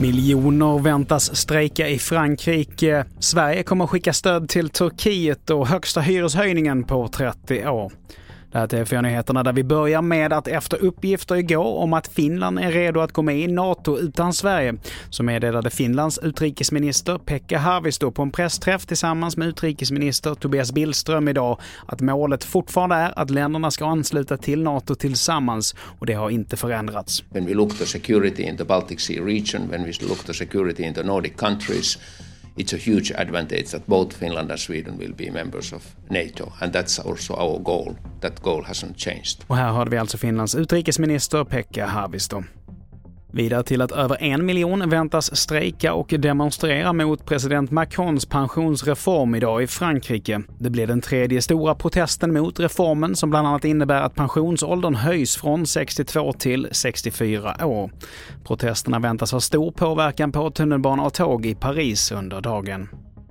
Miljoner väntas strejka i Frankrike. Sverige kommer att skicka stöd till Turkiet och högsta hyreshöjningen på 30 år. Det här är TV4-nyheterna där vi börjar med att efter uppgifter igår om att Finland är redo att gå med i NATO utan Sverige så meddelade Finlands utrikesminister Pekka Haavisto på en pressträff tillsammans med utrikesminister Tobias Billström idag att målet fortfarande är att länderna ska ansluta till NATO tillsammans och det har inte förändrats. When we look to security in the Baltic Sea region, when we look to security in the Nordic countries, it's a huge advantage that both Finland and Sweden will be members of NATO. And that's also our goal. That goal hasn't changed. Och här hörde vi alltså Finlands utrikesminister Pekka Haavisto. Vidare till att över en miljon väntas strejka och demonstrera mot president Macrons pensionsreform idag i Frankrike. Det blir den tredje stora protesten mot reformen som bland annat innebär att pensionsåldern höjs från 62 till 64 år. Protesterna väntas ha stor påverkan på tunnelbana och tåg i Paris under dagen.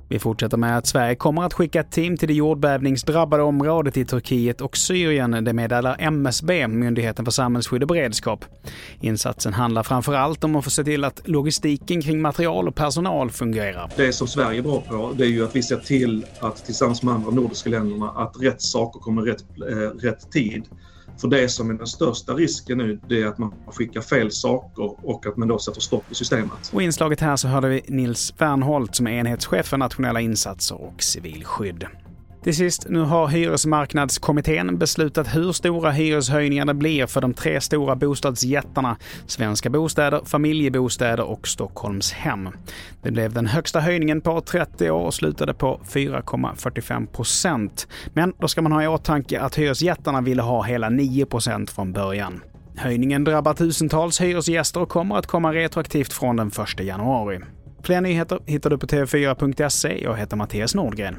Vi fortsätter med att Sverige kommer att skicka ett team till det jordbävningsdrabbade området i Turkiet och Syrien, det meddelar MSB, Myndigheten för samhällsskydd och beredskap. Insatsen handlar framför allt om att få se till att logistiken kring material och personal fungerar. Det som Sverige är bra på, det är ju att vi ser till att tillsammans med andra nordiska länderna att rätt saker kommer rätt, eh, rätt tid. För det som är den största risken nu, det är att man skickar fel saker och att man då sätter stopp i systemet. Och i inslaget här så hörde vi Nils Wernholt som är enhetschef för nationella insatser och civilskydd. Till sist, nu har Hyresmarknadskommittén beslutat hur stora hyreshöjningarna blir för de tre stora bostadsjättarna Svenska Bostäder, Familjebostäder och Stockholmshem. Det blev den högsta höjningen på 30 år och slutade på 4,45 procent. Men då ska man ha i åtanke att hyresjättarna ville ha hela 9 procent från början. Höjningen drabbar tusentals hyresgäster och kommer att komma retroaktivt från den 1 januari. Fler nyheter hittar du på tv4.se. Jag heter Mattias Nordgren.